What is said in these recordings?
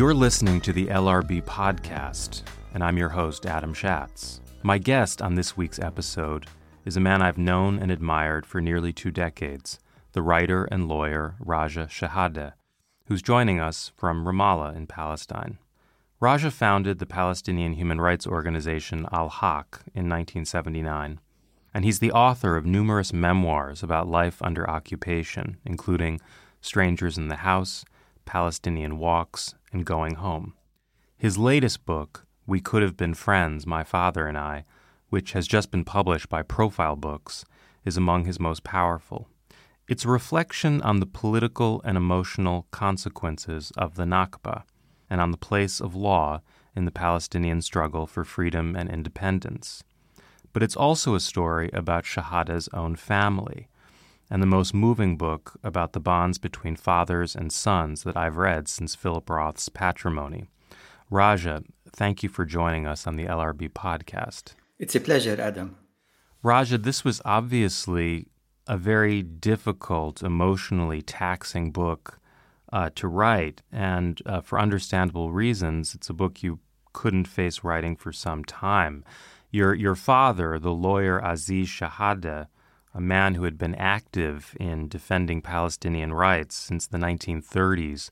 You're listening to the LRB podcast, and I'm your host, Adam Shatz. My guest on this week's episode is a man I've known and admired for nearly two decades, the writer and lawyer Raja Shehadeh, who's joining us from Ramallah in Palestine. Raja founded the Palestinian human rights organization Al Haq in 1979, and he's the author of numerous memoirs about life under occupation, including Strangers in the House, Palestinian Walks, and Going Home. His latest book, We Could Have Been Friends, My Father and I, which has just been published by Profile Books, is among his most powerful. It's a reflection on the political and emotional consequences of the Nakba and on the place of law in the Palestinian struggle for freedom and independence. But it's also a story about Shehadeh's own family, and the most moving book about the bonds between fathers and sons that I've read since Philip Roth's Patrimony. Raja, thank you for joining us on the LRB podcast. It's a pleasure, Adam. Raja, this was obviously a very difficult, emotionally taxing book uh, to write, and uh, for understandable reasons, it's a book you couldn't face writing for some time. Your your father, the lawyer Aziz Shehadeh, a man who had been active in defending Palestinian rights since the 1930s,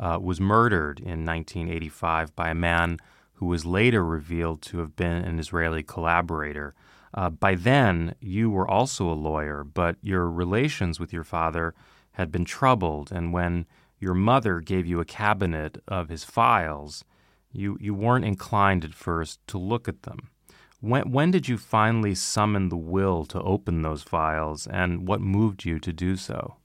uh, was murdered in 1985 by a man who was later revealed to have been an Israeli collaborator. Uh, by then, you were also a lawyer, but your relations with your father had been troubled, and when your mother gave you a cabinet of his files, you, you weren't inclined at first to look at them. When, when did you finally summon the will to open those files, and what moved you to do so?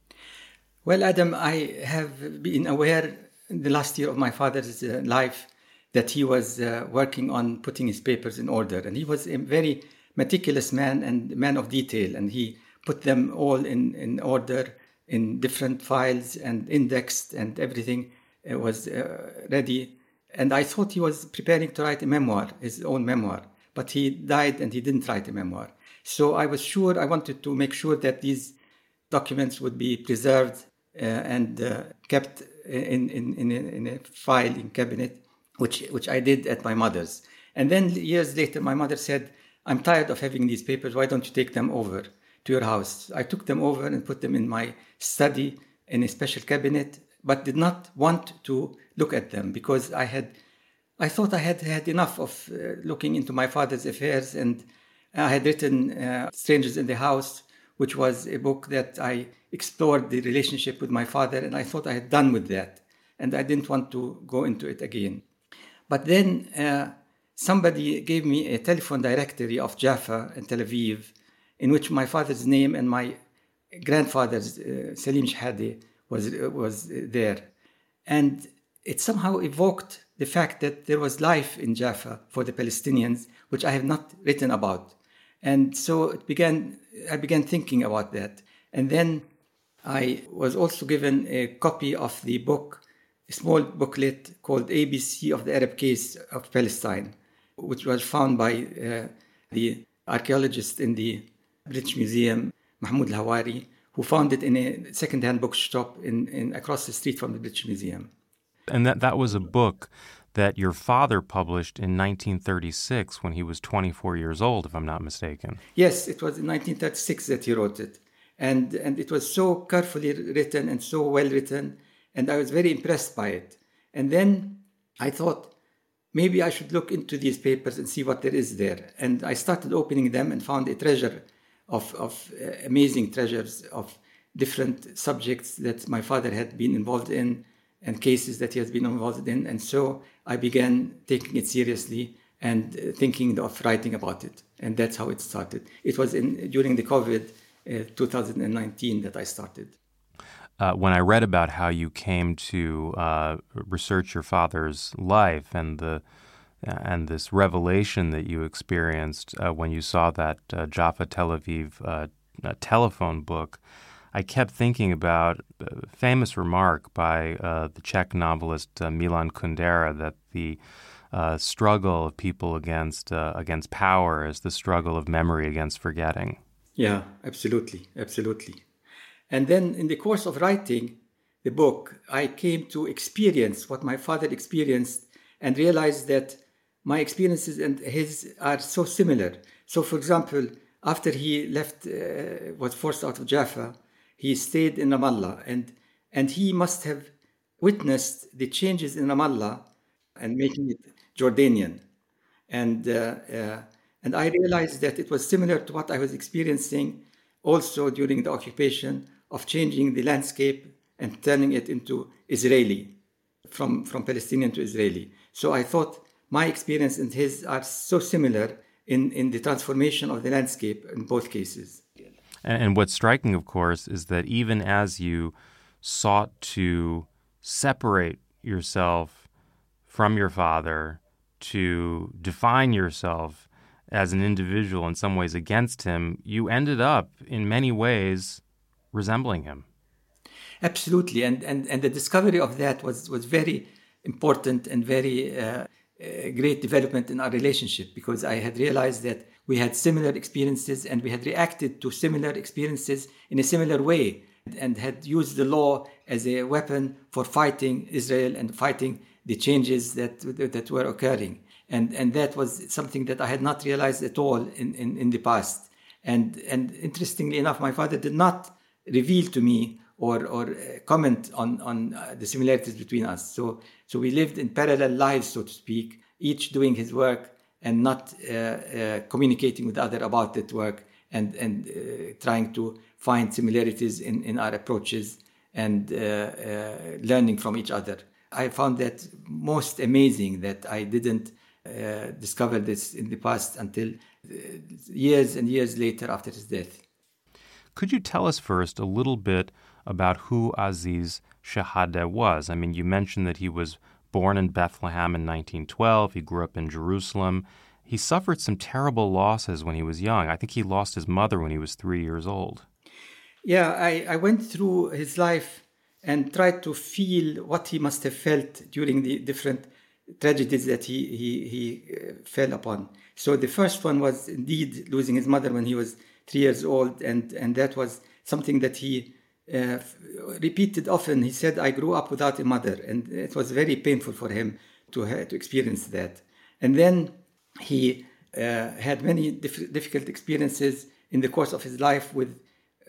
Well, Adam, I have been aware in the last year of my father's uh, life that he was uh, working on putting his papers in order. And he was a very meticulous man and man of detail. And he put them all in, in order in different files and indexed, and everything uh, was uh, ready. And I thought he was preparing to write a memoir, his own memoir. But he died and he didn't write a memoir. So I was sure, I wanted to make sure that these documents would be preserved uh, and uh, kept in, in, in, a, in a file in cabinet which, which I did at my mother's. And then years later, my mother said, I'm tired of having these papers. Why don't you take them over to your house? I took them over and put them in my study in a special cabinet, but did not want to look at them because I had, I thought I had had enough of uh, looking into my father's affairs. And I had written uh, Strangers in the House, which was a book that I explored the relationship with my father. And I thought I had done with that. And I didn't want to go into it again. But then uh, somebody gave me a telephone directory of Jaffa and Tel Aviv, in which my father's name and my grandfather's uh, Salim Shehadeh was uh, was there, and it somehow evoked the fact that there was life in Jaffa for the Palestinians, which I have not written about, and so it began. I began thinking about that, and then I was also given a copy of the book a small booklet called ABC of the Arab Case of Palestine, which was found by uh, the archaeologist in the British Museum, Mahmoud Hawari, who found it in a second-hand bookshop in, in across the street from the British Museum. And that, that was a book that your father published in 1936 when he was 24 years old, if I'm not mistaken. Yes, it was in 1936 that he wrote it. And, and it was so carefully written and so well written and I was very impressed by it. And then I thought, maybe I should look into these papers and see what there is there. And I started opening them and found a treasure of, of uh, amazing treasures of different subjects that my father had been involved in and cases that he has been involved in. And so I began taking it seriously and uh, thinking of writing about it. And that's how it started. It was in, during the COVID uh, 2019 that I started uh, when I read about how you came to uh, research your father's life and the and this revelation that you experienced uh, when you saw that uh, Jaffa Tel Aviv uh, telephone book, I kept thinking about a famous remark by uh, the Czech novelist Milan Kundera that the struggle of people against against power is the struggle of memory against forgetting. Yeah, absolutely, absolutely. And then in the course of writing, the book, I came to experience what my father experienced and realized that my experiences and his are so similar. So, for example, after he left, uh, was forced out of Jaffa, he stayed in Ramallah, and and he must have witnessed the changes in Ramallah and making it Jordanian, and uh, uh, and I realized that it was similar to what I was experiencing also during the occupation of changing the landscape and turning it into Israeli, from from Palestinian to Israeli. So I thought my experience and his are so similar in, in the transformation of the landscape in both cases. And, and what's striking, of course, is that even as you sought to separate yourself from your father, to define yourself as an individual in some ways against him, you ended up in many ways resembling him. Absolutely, and and, and the discovery of that was was very important and very uh, great development in our relationship because I had realized that we had similar experiences and we had reacted to similar experiences in a similar way and had used the law as a weapon for fighting Israel and fighting the changes that that were occurring. And and that was something that I had not realized at all in, in, in the past. And and interestingly enough, my father did not reveal to me or or uh, comment on on uh, the similarities between us. So so we lived in parallel lives, so to speak, each doing his work and not uh, uh, communicating with the other about that work and and uh, trying to find similarities in in our approaches and learning from each other. I found that most amazing that I didn't discover this in the past until years and years later after his death. Could you tell us first a little bit about who Aziz Shehadeh was? I mean, you mentioned that he was born in Bethlehem in 1912, he grew up in Jerusalem. He suffered some terrible losses when he was young. I think he lost his mother when he was three years old. Yeah, I, I went through his life and tried to feel what he must have felt during the different tragedies that he, he, he uh, fell upon. So the first one was indeed losing his mother when he was three years old, and, and that was something that he uh, repeated often. He said, I grew up without a mother, and it was very painful for him to, to experience that. And then he uh, had many diff- difficult experiences in the course of his life with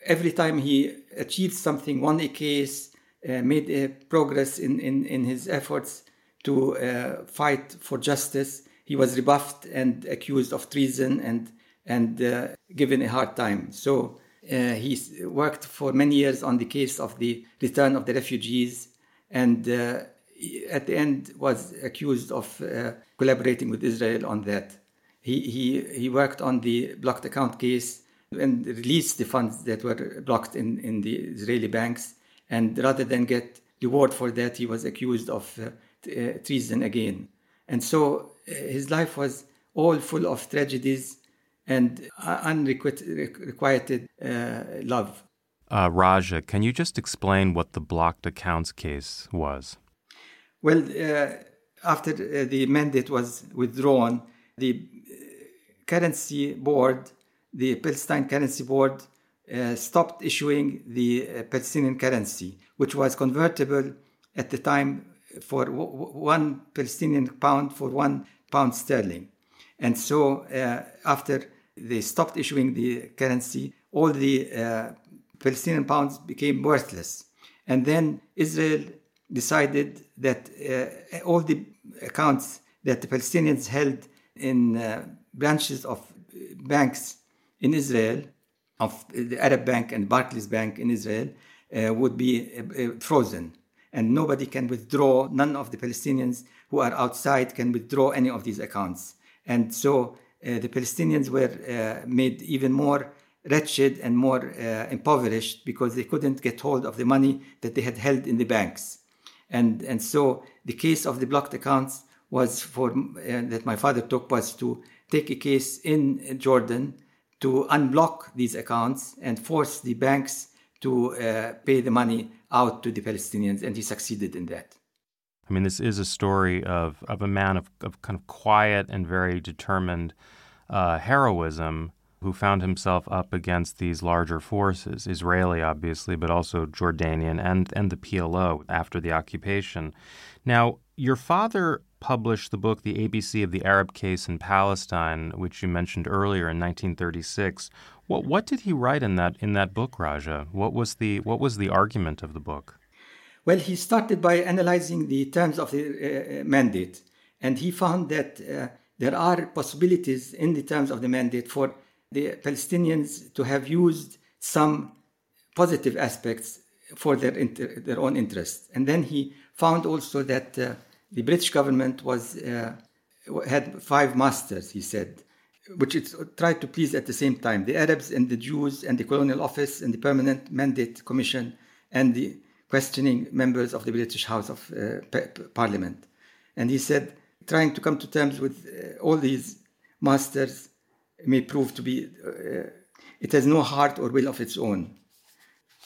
every time he achieved something, won a case, uh, made a progress in, in, in his efforts to uh, fight for justice, he was rebuffed and accused of treason and and uh, given a hard time. So uh, he worked for many years on the case of the return of the refugees, and uh, at the end was accused of uh, collaborating with Israel on that. He, he, he worked on the blocked account case and released the funds that were blocked in, in the Israeli banks. And rather than get reward for that, he was accused of uh, uh, treason again. And so his life was all full of tragedies and unrequited uh, love. Uh, Raja, can you just explain what the blocked accounts case was? Well, uh, after uh, the mandate was withdrawn, the uh, currency board, the Palestine Currency Board, uh, stopped issuing the Palestinian currency, which was convertible at the time for w- one Palestinian pound for one pound sterling. And so, after they stopped issuing the currency, all the uh, Palestinian pounds became worthless. And then Israel decided that uh, all the accounts that the Palestinians held in uh, branches of banks in Israel, of the Arab Bank and Barclays Bank in Israel, uh, would be uh, frozen. And nobody can withdraw, none of the Palestinians who are outside can withdraw any of these accounts. And so uh, the Palestinians were uh, made even more wretched and more uh, impoverished because they couldn't get hold of the money that they had held in the banks. And, and so the case of the blocked accounts was for that my father took was to take a case in Jordan to unblock these accounts and force the banks to uh, pay the money out to the Palestinians, and he succeeded in that. I mean, this is a story of, of a man of, of kind of quiet and very determined uh, heroism who found himself up against these larger forces, Israeli obviously, but also Jordanian and, and the PLO after the occupation. Now, your father published the book The ABC of the Arab Case in Palestine, which you mentioned earlier in 1936. What what did he write in that in that book, Raja? What was the what was the argument of the book? Well, he started by analyzing the terms of the uh, mandate, and he found that uh, there are possibilities in the terms of the mandate for the Palestinians to have used some positive aspects for their inter- their own interests. And then he found also that uh, the British government was uh, had five masters. He said, which it tried to please at the same time the Arabs and the Jews and the Colonial Office and the Permanent Mandate Commission and the questioning members of the British House of uh, Parliament. And he said, trying to come to terms with uh, all these masters may prove to be, uh, it has no heart or will of its own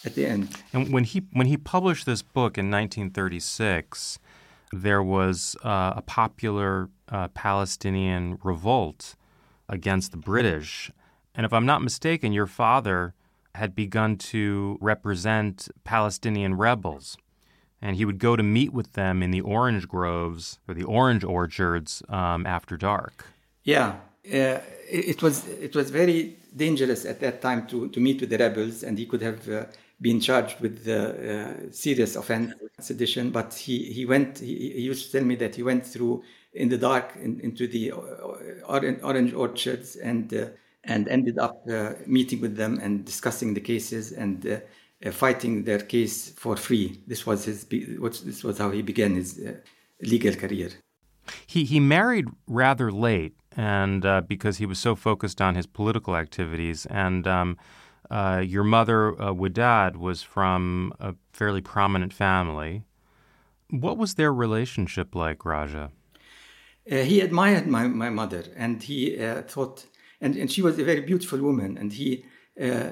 at the end. And when he, when he published this book in 1936, there was uh, a popular uh, Palestinian revolt against the British. And if I'm not mistaken, your father had begun to represent Palestinian rebels. And he would go to meet with them in the orange groves or the orange orchards um, after dark. Yeah, uh, it was it was very dangerous at that time to, to meet with the rebels, and he could have uh, been charged with the uh, serious offense, sedition. But he he went. He, he, used to tell me that he went through in the dark in, into the uh, orange orchards and uh, and ended up uh, meeting with them and discussing the cases and uh, uh, fighting their case for free. This was his. This was how he began his legal career. He he married rather late, and because he was so focused on his political activities and. Um, uh, your mother, uh, Wadad, was from a fairly prominent family. What was their relationship like, Raja? Uh, he admired my, my mother and he uh, thought, and, and she was a very beautiful woman, and he uh,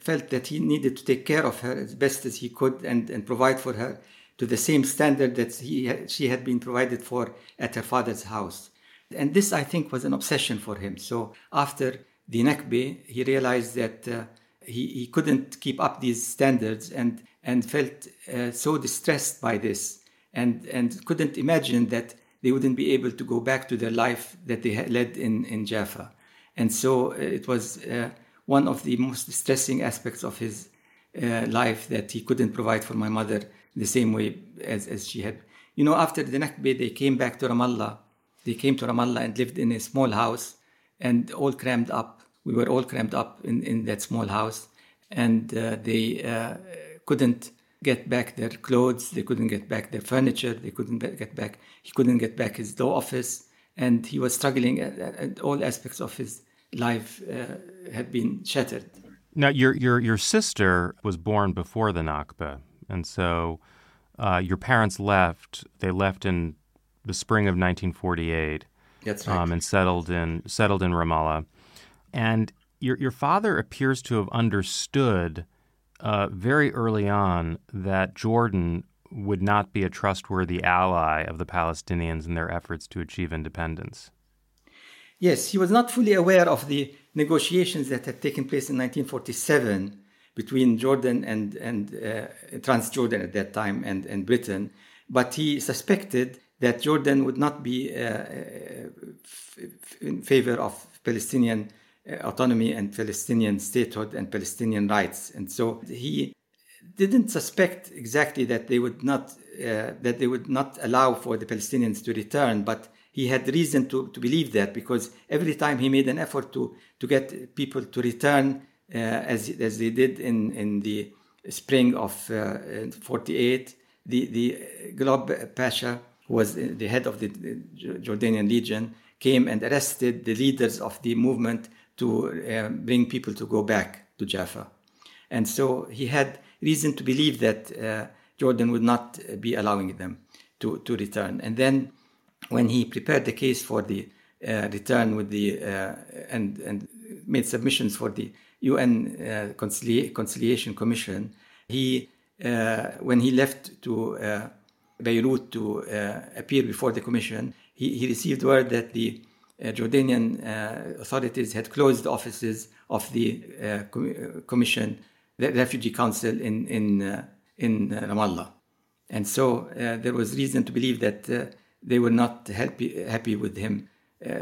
felt that he needed to take care of her as best as he could and, and provide for her to the same standard that he, she had been provided for at her father's house. And this, I think, was an obsession for him. So after the Nakba, he realized that uh, he, he couldn't keep up these standards and, and felt uh, so distressed by this and, and couldn't imagine that they wouldn't be able to go back to their life that they had led in, in Jaffa. And so uh, it was uh, one of the most distressing aspects of his uh, life that he couldn't provide for my mother the same way as, as she had. You know, after the Nakba, they came back to Ramallah. They came to Ramallah and lived in a small house and all crammed up. We were all crammed up in, in that small house. And uh, they uh, couldn't get back their clothes. They couldn't get back their furniture. They couldn't get back he couldn't get back his law office. And he was struggling at all aspects of his life uh, had been shattered now your your your sister was born before the nakba and so uh, your parents left they left in the spring of 1948 that's right. Um, and settled in settled in Ramallah and your, your father appears to have understood uh, very early on that Jordan would not be a trustworthy ally of the Palestinians in their efforts to achieve independence. Yes, he was not fully aware of the negotiations that had taken place in 1947 between Jordan and, and uh, Transjordan at that time and, and Britain, but he suspected that Jordan would not be uh, uh f- in favor of Palestinian uh, autonomy and Palestinian statehood and Palestinian rights. And so he didn't suspect exactly that they would not uh, that they would not allow for the Palestinians to return, but he had reason to, to believe that because every time he made an effort to to get people to return uh, as as they did in in the spring of uh, 48, the the Glubb Pasha, who was the head of the Jordanian Legion, came and arrested the leaders of the movement to uh, bring people to go back to Jaffa. And so he had reason to believe that uh, Jordan would not be allowing them to, to return. And then when he prepared the case for the uh, return with the uh, and and made submissions for the UN uh, Concilia- Conciliation Commission, he uh, when he left to Beirut to appear before the commission, he, he received word that the uh, Jordanian uh, authorities had closed the offices of the uh, com- Commission, the Refugee Council in in in Ramallah, and so there was reason to believe that they were not happy happy with him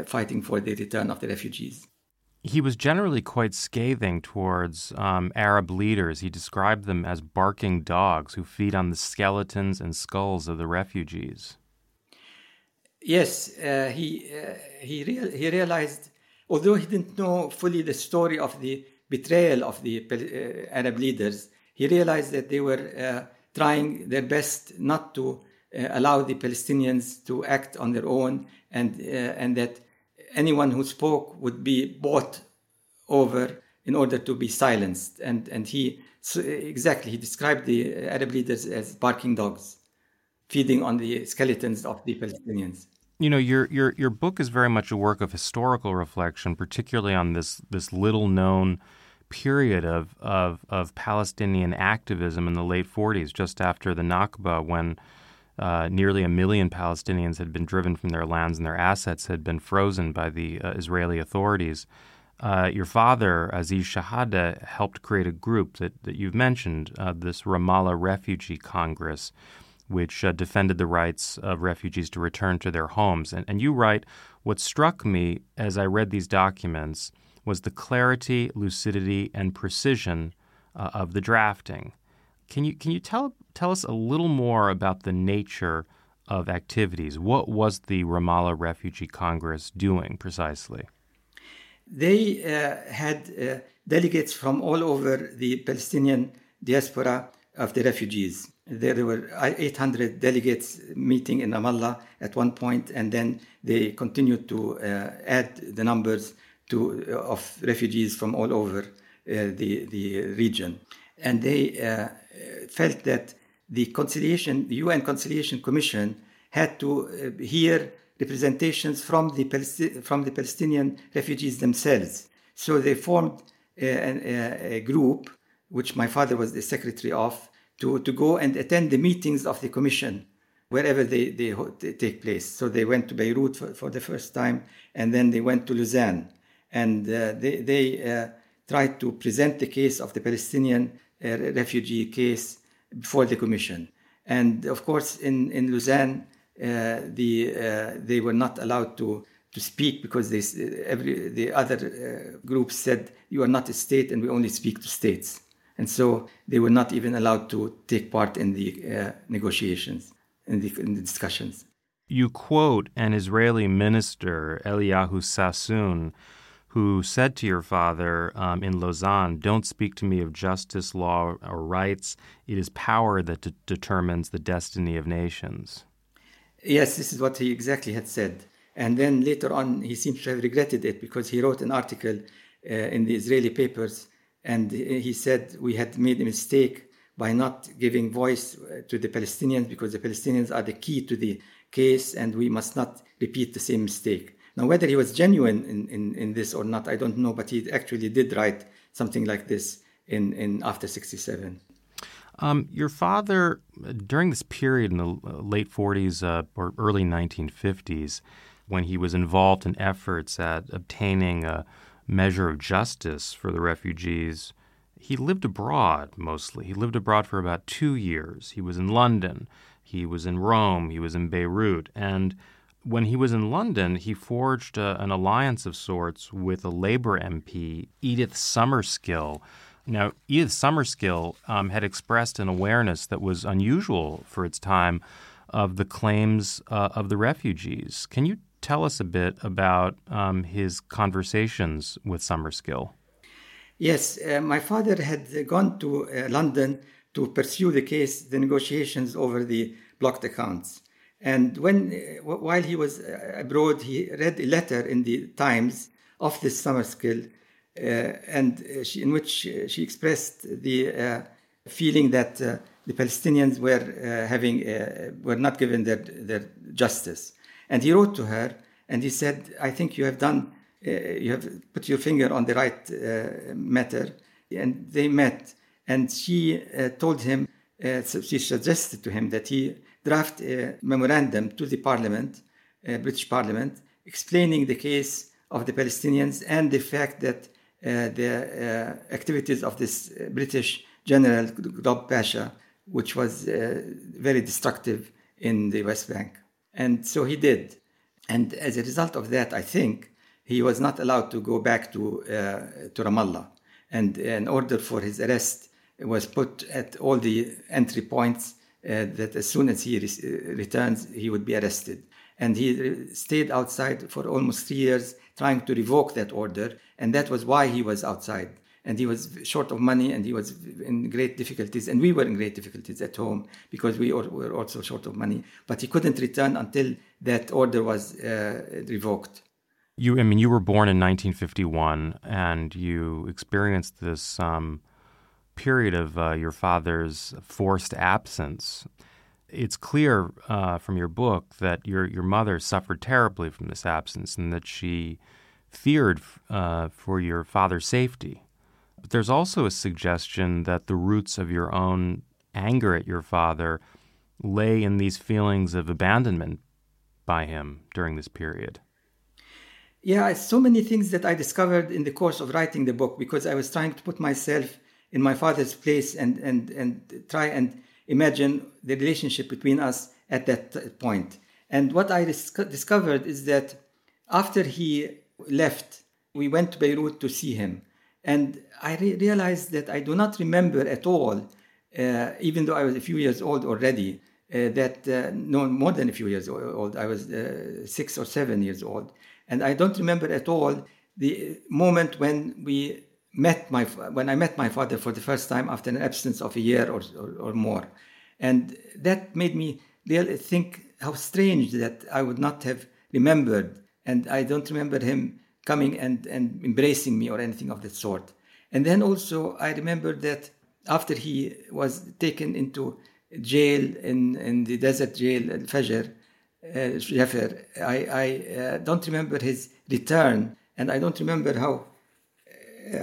fighting for the return of the refugees he was generally quite scathing towards um, Arab leaders. He described them as barking dogs who feed on the skeletons and skulls of the refugees. Yes, uh, he uh, he real, he realized, although he didn't know fully the story of the betrayal of the uh, Arab leaders, he realized that they were uh, trying their best not to uh, allow the Palestinians to act on their own, and uh, and that anyone who spoke would be bought over in order to be silenced. And and he so exactly he described the Arab leaders as barking dogs, feeding on the skeletons of the Palestinians you know your your your book is very much a work of historical reflection, particularly on this this little known period of of of Palestinian activism in the late 40s, just after the Nakba, when uh, nearly a million Palestinians had been driven from their lands and their assets had been frozen by the uh, Israeli authorities. Uh, your father, Aziz Shehadeh, helped create a group that, that you've mentioned, uh, this Ramallah Refugee Congress, which uh, defended the rights of refugees to return to their homes. And, and you write, What struck me as I read these documents was the clarity, lucidity, and precision uh, of the drafting. Can you, can you tell, tell us a little more about the nature of activities? What was the Ramallah Refugee Congress doing precisely? They uh, had uh, delegates from all over the Palestinian diaspora of the refugees. There were 800 delegates meeting in Ramallah at one point, and then they continued to uh, add the numbers to, of refugees from all over uh, the, the region. And they uh, felt that the conciliation, the UN Conciliation Commission had to uh, hear representations from the, Palesti- from the Palestinian refugees themselves. So they formed a, a, a group, which my father was the secretary of, to, to go and attend the meetings of the commission wherever they, they, they take place. So they went to Beirut for, for, the first time, and then they went to Lausanne. And uh, they, they uh, tried to present the case of the Palestinian uh, refugee case before the commission. And of course, in, in Lausanne, uh, the, uh, they were not allowed to, to speak because they, every, the other uh, groups said, You are not a state, and we only speak to states. And so they were not even allowed to take part in the uh, negotiations, in the, in the, discussions. You quote an Israeli minister, Eliyahu Sassoon, who said to your father um, in Lausanne, Don't speak to me of justice, law, or rights. It is power that de- determines the destiny of nations. Yes, this is what he exactly had said. And then later on, he seems to have regretted it because he wrote an article uh, in the Israeli papers and he said we had made a mistake by not giving voice uh, to the Palestinians because the Palestinians are the key to the case and we must not repeat the same mistake. Now, whether he was genuine in, in, in this or not, I don't know, but he actually did write something like this in, in after 67. Um, your father, during this period in the uh, late 40s uh, or early 1950s, when he was involved in efforts at obtaining a measure of justice for the refugees, he lived abroad mostly. He lived abroad for about two years. He was in London, he was in Rome, he was in Beirut. And when he was in London, he forged a, an alliance of sorts with a Labour MP, Edith Summerskill. Now, Edith Summerskill um, had expressed an awareness that was unusual for its time of the claims uh, of the refugees. Can you tell us a bit about um, his conversations with Summerskill. Yes, uh, my father had gone to uh, London to pursue the case, the negotiations over the blocked accounts. And when, uh, while he was uh, abroad, he read a letter in the Times of this Summerskill, uh, and uh, she, in which she expressed the feeling that the Palestinians were having were not given their, their justice. And he wrote to her and he said, I think you have done, uh, you have put your finger on the right uh, matter. And they met. And she uh, told him, uh, she suggested to him that he draft a memorandum to the parliament, uh, British parliament, explaining the case of the Palestinians and the fact that uh, the uh, activities of this British general, Glubb Pasha, which was uh, very destructive in the West Bank. And so he did. And as a result of that, I think he was not allowed to go back to, uh, to Ramallah. And an order for his arrest was put at all the entry points uh, that as soon as he re- returns, he would be arrested. And he stayed outside for almost three years trying to revoke that order. And that was why he was outside. And he was short of money and he was in great difficulties. And we were in great difficulties at home because we were also short of money. But he couldn't return until that order was uh, revoked. You, I mean, you were born in 1951 and you experienced this um, period of uh, your father's forced absence. It's clear uh, from your book that your your mother suffered terribly from this absence and that she feared uh, for your father's safety. But there's also a suggestion that the roots of your own anger at your father lay in these feelings of abandonment by him during this period. Yeah, so many things that I discovered in the course of writing the book because I was trying to put myself in my father's place and, and, and try and imagine the relationship between us at that point. And what I dis- discovered is that after he left, we went to Beirut to see him. And I re- realized that I do not remember at all, uh, even though I was a few years old already, uh, that uh, no more than a few years old, I was uh, six or seven years old. And I don't remember at all the moment when we met my when I met my father for the first time after an absence of a year or, or, or more, and that made me really think how strange that I would not have remembered, and I don't remember him coming and, and embracing me or anything of that sort. And then also I remember that after he was taken into jail in, in the desert jail Al Jafr, uh, I, I uh, don't remember his return, and I don't remember how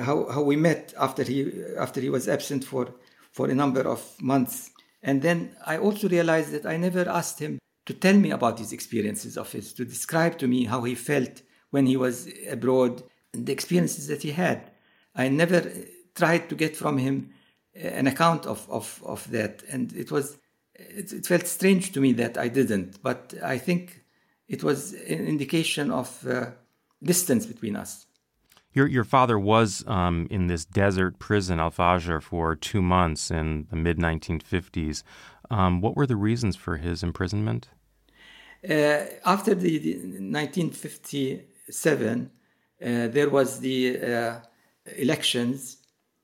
how, how we met after he after he was absent for for a number of months. And then i also realized that i never asked him to tell me about these experiences of his to describe to me how he felt when he was abroad and the experiences that he had. I never tried to get from him an account of of, of that. And it was it, it felt strange to me that i didn't. But i think it was an indication of uh, distance between us your your father was um, in this desert prison, Al Jafr, for two months in the mid 1950s. Um, what were the reasons for his imprisonment? Uh, after the, the 1957, uh, there was the uh, elections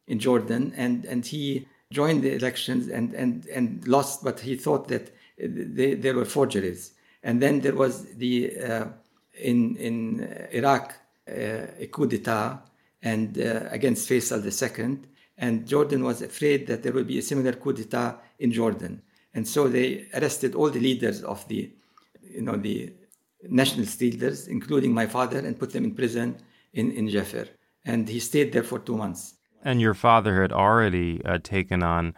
in Jordan, and, and he joined the elections and, and, and lost, but he thought that they, there were forgeries. And then there was the uh, in in Iraq a coup d'etat and uh, against Faisal II. And Jordan was afraid that there would be a similar coup d'etat in Jordan. And so they arrested all the leaders of the, you know, the nationalist leaders, including my father, and put them in prison in, in Jafr. And he stayed there for two months. And your father had already uh, taken on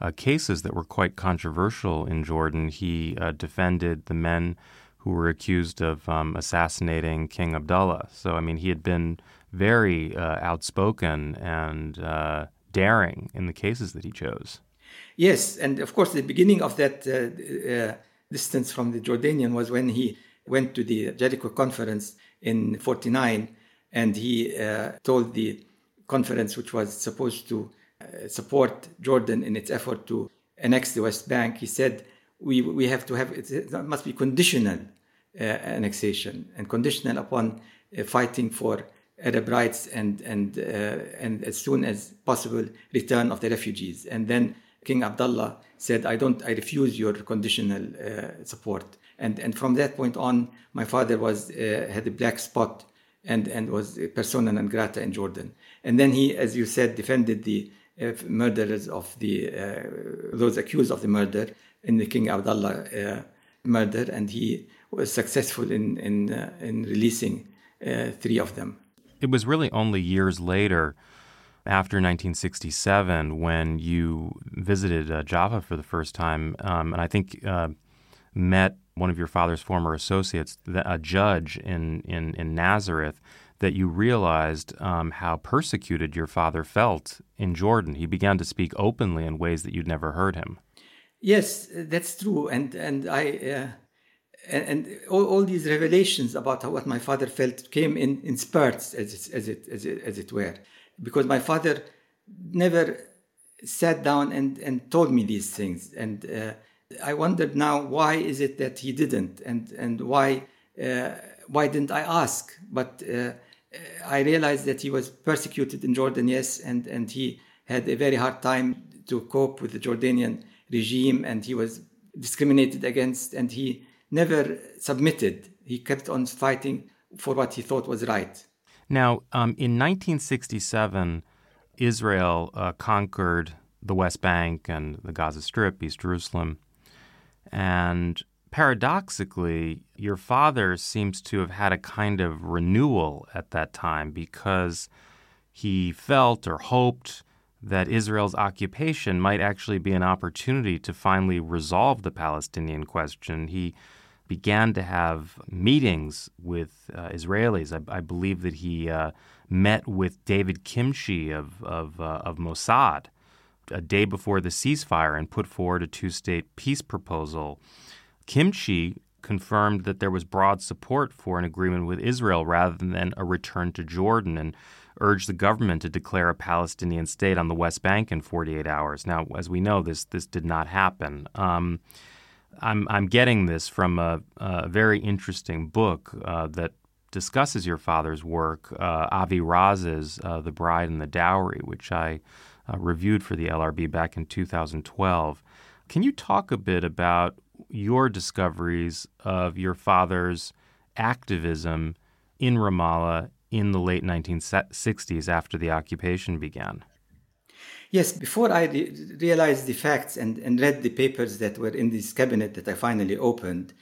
uh, cases that were quite controversial in Jordan. He uh, defended the men who were accused of um, assassinating King Abdullah. So, I mean, he had been very uh, outspoken and uh, daring in the cases that he chose. Yes, and of course, the beginning of that uh, uh distance from the Jordanian was when he went to the Jericho conference in 49 and he uh, told the conference, which was supposed to uh, support Jordan in its effort to annex the West Bank, he said, we, we have to have, it must be conditional uh, annexation and conditional upon uh, fighting for Arab rights and, and, uh, and as soon as possible return of the refugees. And then King Abdullah said, I don't, I refuse your conditional uh, support. And, and from that point on, my father was, uh, had a black spot and, and was persona non grata in Jordan. And then he, as you said, defended the uh, murderers of the, those accused of the murder in the King Abdullah uh, murder, and he was successful in in uh, in releasing uh, three of them. It was really only years later, after 1967, when you visited uh, Jaffa for the first time, um, and I think uh, met one of your father's former associates, a judge in, in, in Nazareth, that you realized um, how persecuted your father felt in Jordan. He began to speak openly in ways that you'd never heard him. Yes, that's true, and and I uh, and, and all, all, these revelations about how, what my father felt came in, in spurts, as it, as it as it as it were, because my father never sat down and and told me these things, and uh, I wondered now why is it that he didn't, and and why uh, why didn't I ask? But uh, I realized that he was persecuted in Jordan, yes, and, and he had a very hard time to cope with the Jordanian regime, and he was discriminated against, and he never submitted. He kept on fighting for what he thought was right. Now, um, in 1967, Israel uh, conquered the West Bank and the Gaza Strip, East Jerusalem, and paradoxically, your father seems to have had a kind of renewal at that time because he felt or hoped that Israel's occupation might actually be an opportunity to finally resolve the Palestinian question. He began to have meetings with uh, Israelis. I, I, believe that he uh, met with David Kimche of, of, uh, of Mossad a day before the ceasefire and put forward a two state peace proposal. Kimche confirmed that there was broad support for an agreement with Israel rather than a return to Jordan and urged the government to declare a Palestinian state on the West Bank in 48 hours. Now, as we know, this this did not happen. Um, I'm I'm getting this from a, a very interesting book uh, that discusses your father's work, uh, Avi Raz's uh, "The Bride and the Dowry," which I uh, reviewed for the LRB back in 2012. Can you talk a bit about your discoveries of your father's activism in Ramallah in the late 1960s after the occupation began? Yes, before I re- realized the facts and, and read the papers that were in this cabinet that I finally opened,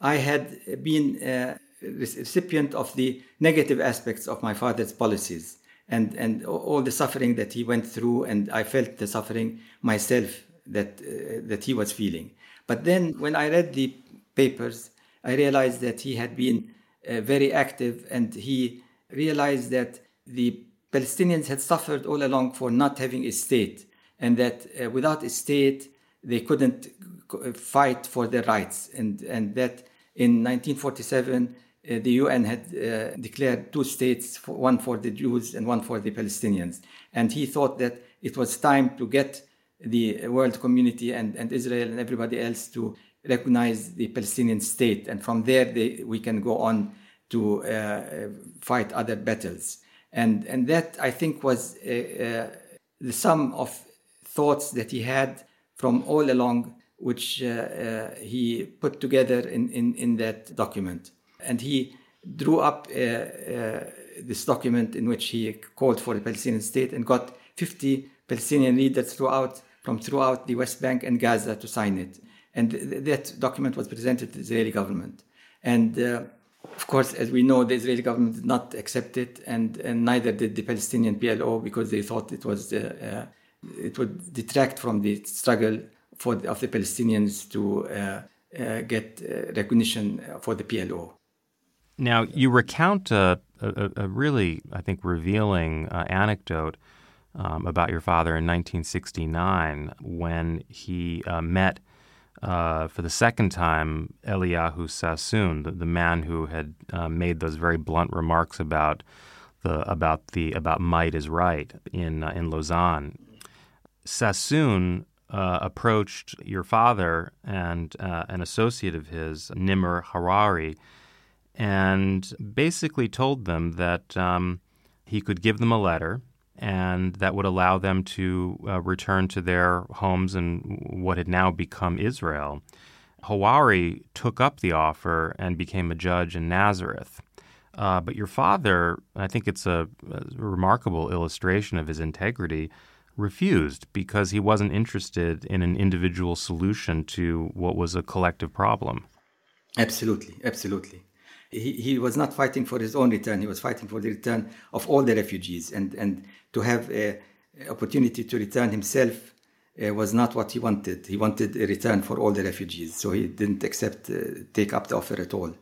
I had been a recipient of the negative aspects of my father's policies and, and all the suffering that he went through, and I felt the suffering myself that, uh, that he was feeling. But then when I read the papers, I realized that he had been uh, very active and he realized that the Palestinians had suffered all along for not having a state and that uh, without a state they couldn't uh, fight for their rights and, and that in 1947 uh, the UN had uh, declared two states, one for the Jews and one for the Palestinians. And he thought that it was time to get the world community and, and Israel and everybody else to recognize the Palestinian state. And from there, they, we can go on to uh, fight other battles. And, and that, I think, was uh, uh, the sum of thoughts that he had from all along, which uh, uh, he put together in, in, in that document. And he drew up uh, this document in which he called for a Palestinian state and got 50 Palestinian leaders throughout from throughout the West Bank and Gaza to sign it. And th- that document was presented to the Israeli government. And uh, of course, as we know, the Israeli government did not accept it, and, and neither did the Palestinian PLO because they thought it was uh, it would detract from the struggle for the, of the Palestinians to uh, uh get uh, recognition for the PLO. Now, you recount a, a, a really, I think, revealing uh, anecdote um, about your father in 1969 when he uh, met uh, for the second time Eliyahu Sassoon, the, the man who had uh, made those very blunt remarks about the about the about might is right in uh, in Lausanne. Sassoon uh, approached your father and uh, an associate of his, Nimr Hawari, and basically told them that um, he could give them a letter and that would allow them to uh, return to their homes in what had now become Israel. Hawari took up the offer and became a judge in Nazareth. Uh, but your father, I think it's a, a, remarkable illustration of his integrity, refused because he wasn't interested in an individual solution to what was a collective problem. Absolutely, absolutely he, he was not fighting for his own return. He was fighting for the return of all the refugees and, and to have an opportunity to return himself uh, was not what he wanted. He wanted a return for all the refugees, so he didn't accept, uh, take up the offer at all.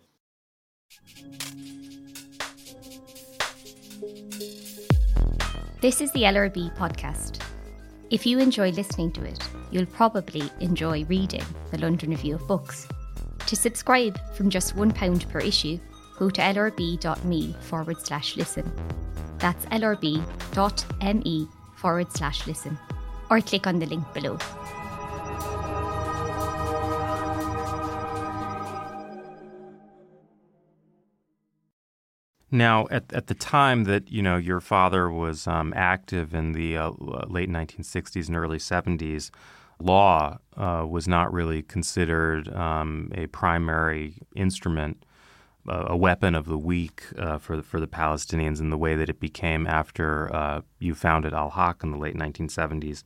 This is the LRB podcast. If you enjoy listening to it, you'll probably enjoy reading the London Review of Books. To subscribe from just £1 per issue, go to lrb.me forward slash listen. That's lrb.me forward slash listen. Or click on the link below. Now, at, at the time that you know your father was um, active in the uh, late 1960s and early 70s, law uh, was not really considered um, a primary instrument, a weapon of the weak uh, for for the Palestinians in the way that it became after uh, you founded Al Haq in the late 1970s.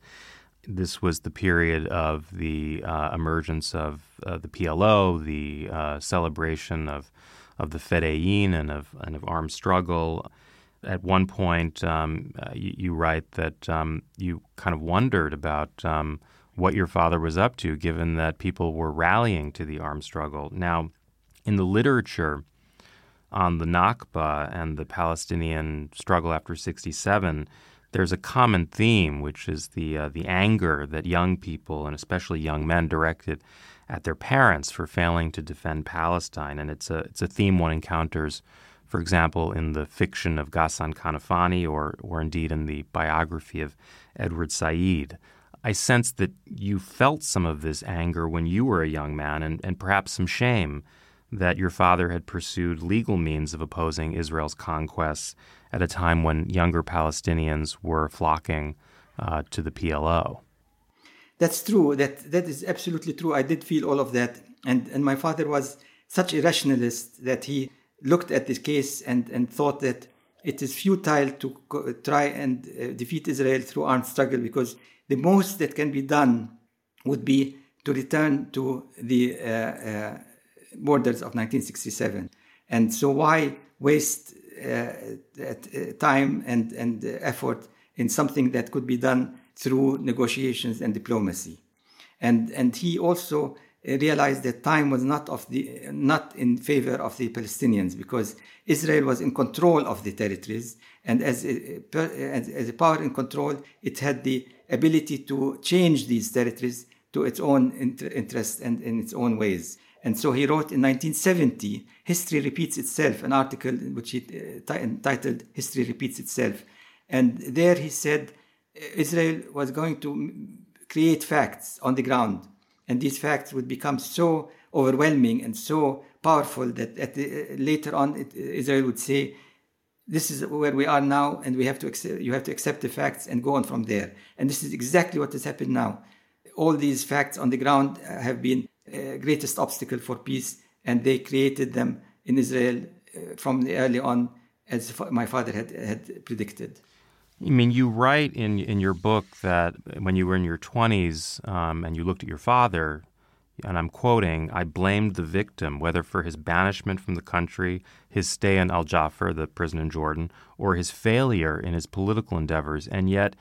This was the period of the uh, emergence of the PLO, the celebration of of the Fedayeen and of and of armed struggle. At one point, um, uh, you, you, write that um, you kind of wondered about um, what your father was up to, given that people were rallying to the armed struggle. Now, in the literature on the Nakba and the Palestinian struggle after '67, there's a common theme, which is the uh, the anger that young people and especially young men directed at their parents for failing to defend Palestine. And it's a, it's a theme one encounters, for example, in the fiction of Ghassan Kanafani or, or indeed in the biography of Edward Said. I sense that you felt some of this anger when you were a young man and, and perhaps some shame that your father had pursued legal means of opposing Israel's conquests at a time when younger Palestinians were flocking uh, to the PLO. That's true. That that is absolutely true. I did feel all of that, and and my father was such a rationalist that he looked at this case and and thought that it is futile to co- try and uh, defeat Israel through armed struggle because the most that can be done would be to return to the uh, uh, borders of 1967. And so why waste uh, uh, time and and effort in something that could be done through negotiations and diplomacy. And, and he also realized that time was not of the not in favor of the Palestinians because Israel was in control of the territories and as a, as, a power in control it had the ability to change these territories to its own inter- interest and in its own ways and so he wrote in 1970 history repeats itself an article which he uh, entitled history repeats itself and there he said Israel was going to create facts on the ground, and these facts would become so overwhelming and so powerful that the, uh, later on it, Israel would say, "This is where we are now, and we have to accept, you have to accept the facts and go on from there." And this is exactly what has happened now. All these facts on the ground uh, have been uh, greatest obstacle for peace, and they created them in Israel from the early on, as my father had, had predicted. I mean, you write in in your book that when you were in your twenties um, and you looked at your father, and I'm quoting, I blamed the victim, whether for his banishment from the country, his stay in Al Jafr, the prison in Jordan, or his failure in his political endeavors. And yet,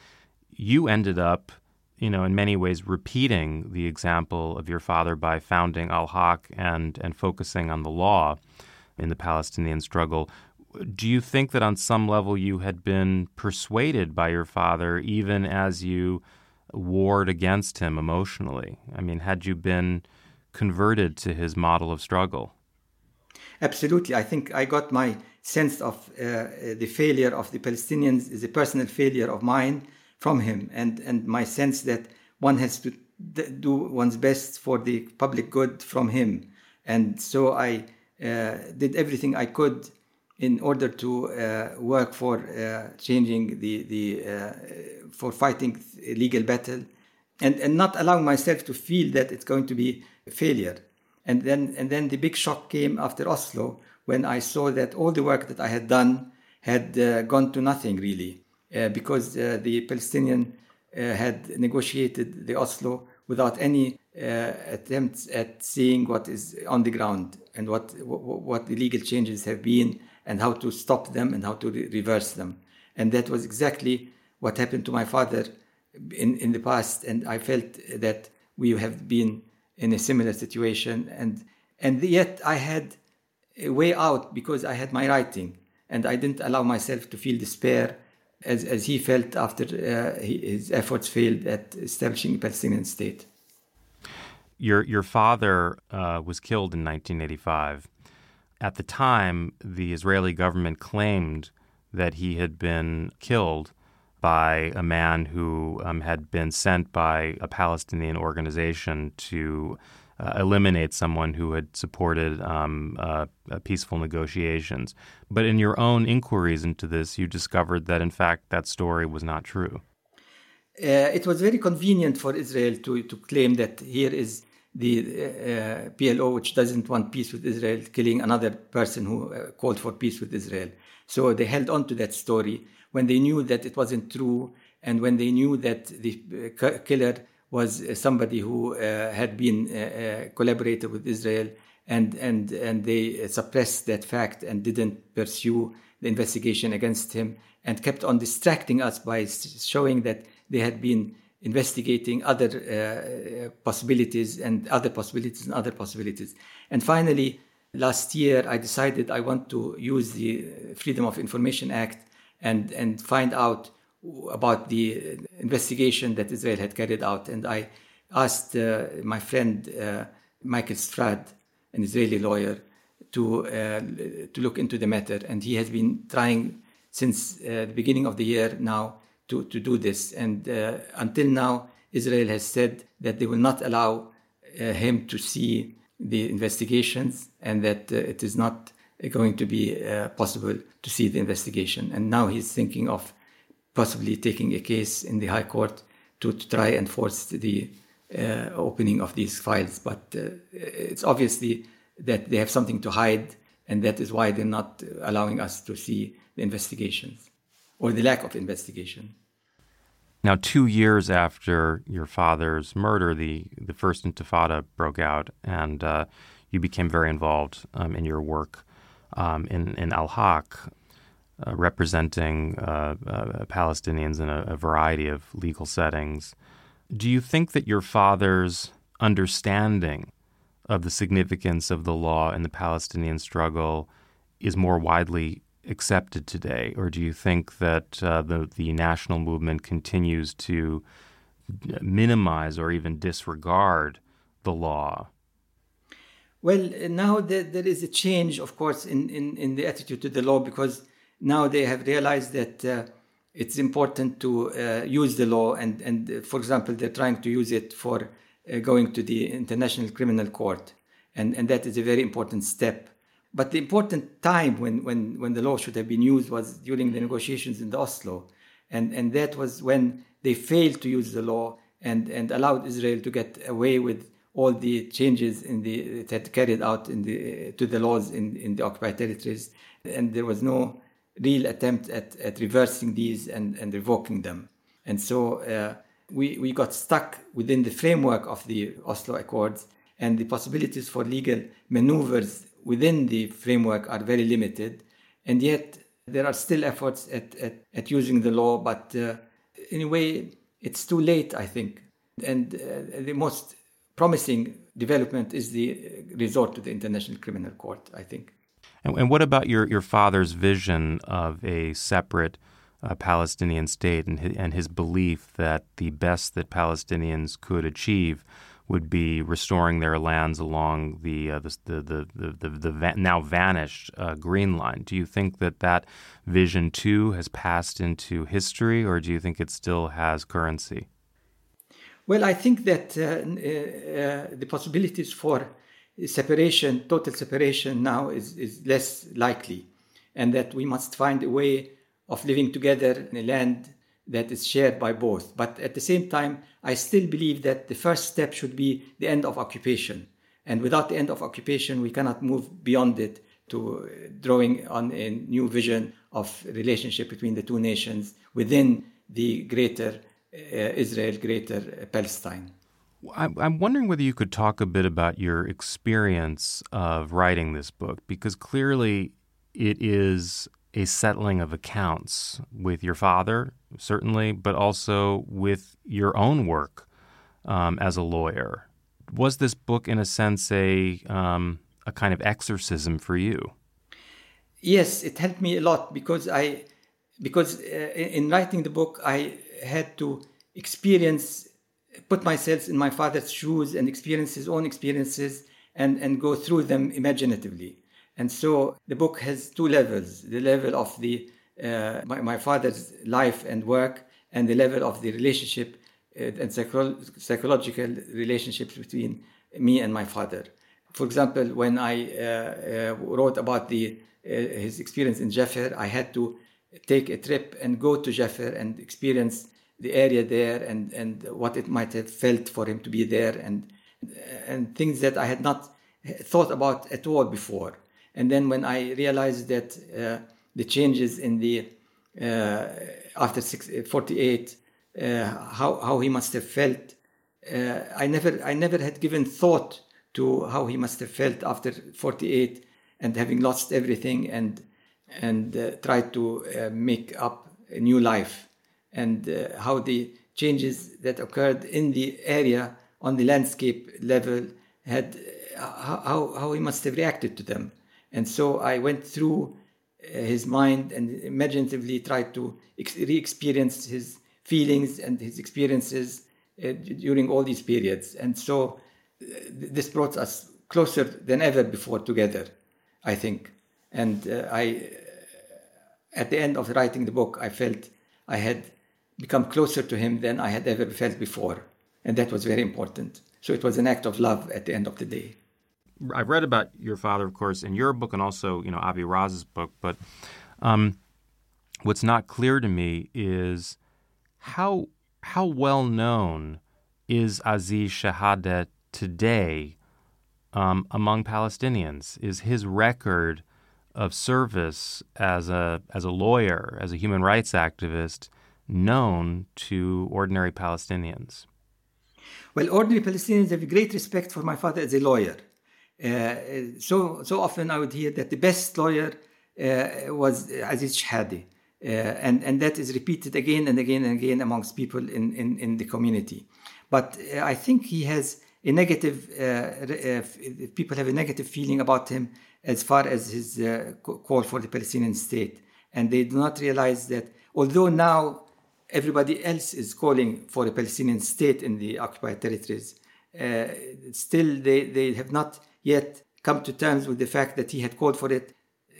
you ended up, you know, in many ways repeating the example of your father by founding Al Haq and, and focusing on the law in the Palestinian struggle do you think that on some level you had been persuaded by your father even as you warred against him emotionally? I mean, had you been converted to his model of struggle? Absolutely. I think I got my sense of uh, the failure of the Palestinians is a personal failure of mine from him, and, and my sense that one has to do one's best for the public good from him. And so I uh, did everything I could in order to uh, work for uh, changing the the uh, for fighting legal battle and and not allowing myself to feel that it's going to be a failure. And then and then the big shock came after Oslo when I saw that all the work that I had done had uh, gone to nothing really Uh, because uh, the Palestinian uh, had negotiated the Oslo without any uh, attempts at seeing what is on the ground and what what the legal changes have been and how to stop them and how to re- reverse them. And that was exactly what happened to my father in, in the past, and I felt that we have been in a similar situation, and and yet I had a way out because I had my writing, and I didn't allow myself to feel despair as, as he felt after uh, his efforts failed at establishing a Palestinian state. Your your father uh, was killed in 1985. At the time, the Israeli government claimed that he had been killed by a man who um, had been sent by a Palestinian organization to uh, eliminate someone who had supported um, uh, uh, peaceful negotiations. But in your own inquiries into this, you discovered that, in fact, that story was not true. Uh, it was very convenient for Israel to, to claim that here is the uh, PLO, which doesn't want peace with Israel, killing another person who uh, called for peace with Israel. So they held on to that story when they knew that it wasn't true and when they knew that the uh, killer was uh, somebody who uh, had been uh, collaborated with Israel and, and, and they suppressed that fact and didn't pursue the investigation against him and kept on distracting us by showing that they had been investigating other uh, possibilities and other possibilities and other possibilities. And finally, last year, I decided I want to use the Freedom of Information Act and, and find out about the investigation that Israel had carried out. And I asked uh, my friend uh, Michael Sfard, an Israeli lawyer, to, uh, to look into the matter. And he has been trying since uh, the beginning of the year now to, to do this. And uh, until now, Israel has said that they will not allow uh, him to see the investigations and that it is not going to be possible to see the investigation. And now he's thinking of possibly taking a case in the High Court to, to try and force the uh, opening of these files. But uh, it's obviously that they have something to hide, and that is why they're not allowing us to see the investigations or the lack of investigation. Now, two years after your father's murder, the, the first Intifada broke out, and uh, you became very involved um, in your work um, in, in Al Haq, uh, representing uh, uh, Palestinians in a, a, variety of legal settings. Do you think that your father's understanding of the significance of the law in the Palestinian struggle is more widely accepted today, or do you think that uh, the the national movement continues to minimize or even disregard the law? Well, now there, there is a change, of course, in, in, in the attitude to the law because now they have realized that uh, it's important to uh, use the law and, and uh, for example they're trying to use it for uh, going to the international criminal court. And, and that is a very important step. But the important time when, when, when the law should have been used was during the negotiations in the oslo. And, and that was when they failed to use the law and, and allowed israel to get away with all the changes in the that carried out in the to the laws in, in the occupied territories. And there was no real attempt at, at reversing these and, and revoking them. And so uh, we, we got stuck within the framework of the Oslo Accords, and the possibilities for legal maneuvers within the framework are very limited. And yet, there are still efforts at, at, at using the law, but uh, in a way, it's too late, I think. And uh, the most promising development is the resort to the International Criminal Court, I think. And, and what about your, your father's vision of a separate uh, Palestinian state and his, and his belief that the best that Palestinians could achieve would be restoring their lands along the uh, the, the, the, the, now vanished uh, Green Line. Do you think that that vision too has passed into history, or do you think it still has currency? Well, I think that uh, uh, uh the possibilities for separation, total separation now is, is less likely, and that we must find a way of living together in a land that is shared by both. But at the same time, I still believe that the first step should be the end of occupation. And without the end of occupation, we cannot move beyond it to drawing on a new vision of relationship between the two nations within the greater uh, Israel, greater Palestine. I'm wondering whether you could talk a bit about your experience of writing this book, because clearly it is a settling of accounts with your father, certainly, but also with your own work um, as a lawyer. Was this book, in a sense, a um, a kind of exorcism for you? Yes, it helped me a lot because I because uh, in writing the book I had to experience put myself in my father's shoes and experience his own experiences and, and go through them imaginatively. And so the book has two levels the level of the uh, my, my, father's life and work, and the level of the relationship uh, and psycho- psychological relationships between me and my father. For example, when I uh, uh wrote about the, uh, his experience in Jaffa, I had to take a trip and go to Jaffa and experience the area there and, and what it might have felt for him to be there and and things that I had not thought about at all before. And then when I realized that uh, the changes in the uh, after six, 48, uh, how how he must have felt, uh, I never I never had given thought to how he must have felt after 48 and having lost everything and and uh, tried to uh, make up a new life and uh, how the changes that occurred in the area on the landscape level had uh, how, how he must have reacted to them. And so I went through uh, his mind and imaginatively tried to re experience his feelings and his experiences uh, during all these periods. And so uh, this brought us closer than ever before together, I think. And uh, I, at the end of writing the book, I felt I had become closer to him than I had ever felt before. And that was very important. So it was an act of love at the end of the day. I've read about your father, of course, in your book and also, you know, Avi Raz's book. But um, what's not clear to me is how how well known is Aziz Shehadeh today um, among Palestinians? Is his record of service as a as a lawyer, as a human rights activist, known to ordinary Palestinians? Well, ordinary Palestinians have great respect for my father as a lawyer. Uh, so, so often I would hear that the best lawyer uh, was Aziz Shehadeh. Uh, and, and that is repeated again and again and again amongst people in, in, in the community. But I think he has a negative, people have a negative feeling about him as far as his call for the Palestinian state. And they do not realize that although now everybody else is calling for a Palestinian state in the occupied territories, uh, still they, they have not yet come to terms with the fact that he had called for it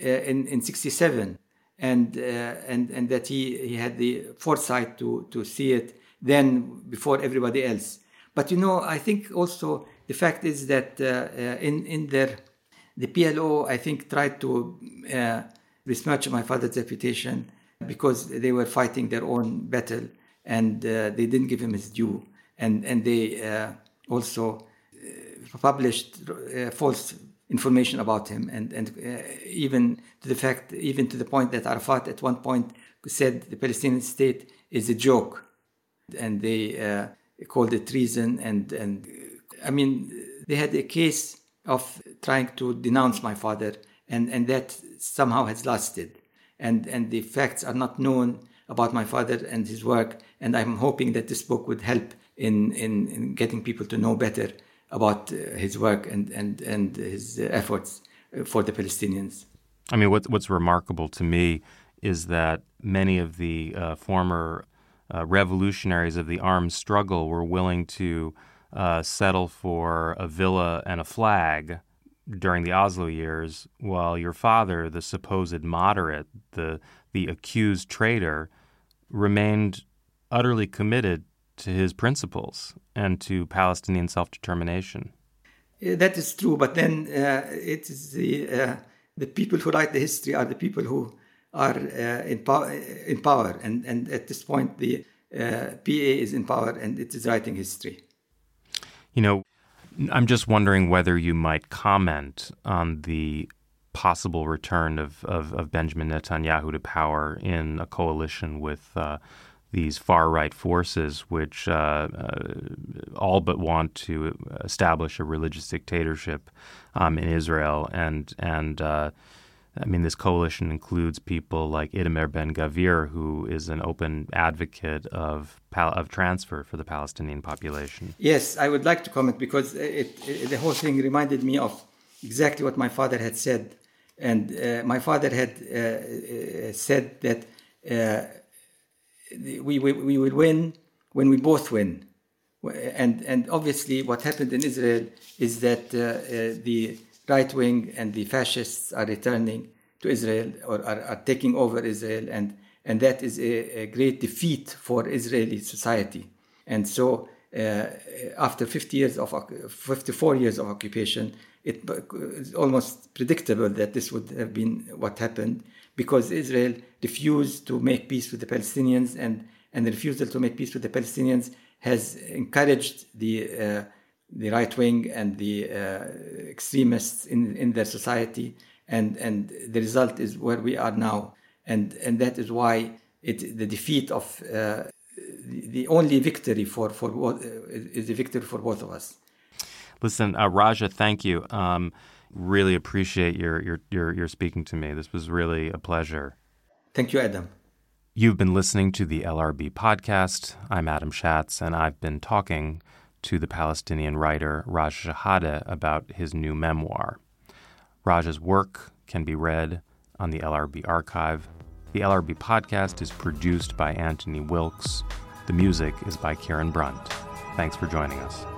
uh, in, in 67 and, uh, and, and that he, he had the foresight to, to see it then before everybody else. But you know, I think also the fact is that uh, uh in, in their, the PLO, I think, tried to uh, besmirch my father's reputation because they were fighting their own battle and uh, they didn't give him his due. And, and they uh, also uh, published uh, false information about him. And, and uh, even to the fact, even to the point that Arafat at one point said the Palestinian state is a joke. And they uh, called it treason and, and I mean, they had a case of trying to denounce my father and, and that somehow has lasted and, and the facts are not known about my father and his work. And I'm hoping that this book would help in, in, in getting people to know better about uh, his work and, and, and his uh, efforts uh, for the Palestinians. I mean, what's, what's remarkable to me is that many of the uh, former uh, revolutionaries of the armed struggle were willing to uh, settle for a villa and a flag during the Oslo years, while your father, the supposed moderate, the the accused traitor, remained utterly committed to his principles and to Palestinian self-determination. That is true, but then uh, it is the uh, the people who write the history are the people who are uh, in, power, in power, and and at this point the uh, PA is in power and it is writing history. You know, I'm just wondering whether you might comment on the possible return of, of, of Benjamin Netanyahu to power in a coalition with uh, these far right forces, which uh, uh, all but want to establish a religious dictatorship um, in Israel, and and uh, I mean, this coalition includes people like Itamar Ben Gvir, who is an open advocate of of transfer for the Palestinian population. Yes, I would like to comment because it, it, the whole thing reminded me of exactly what my father had said. And uh, my father had uh, uh said that uh, we, we, we will win when we both win. And, and obviously, what happened in Israel is that uh, the right wing and the fascists are returning to Israel or are, are taking over Israel, and, and that is a, a, great defeat for Israeli society. And so, uh, after 50 years of 54 years of occupation, it's almost predictable that this would have been what happened because Israel refused to make peace with the Palestinians, and, and the refusal to make peace with the Palestinians has encouraged the uh, the right wing and the uh, extremists in, in their society, and, and the result is where we are now, and and that is why it the defeat of uh, the only victory for for uh, is the victory for both of us. Listen, uh, Raja, thank you. Um, really appreciate your, your your your speaking to me. This was really a pleasure. Thank you, Adam. You've been listening to the LRB podcast. I'm Adam Shatz, and I've been talking to the Palestinian writer Raja Shehadeh about his new memoir. Raja's work can be read on the LRB archive. The LRB podcast is produced by Anthony Wilkes. The music is by Karen Brunt. Thanks for joining us.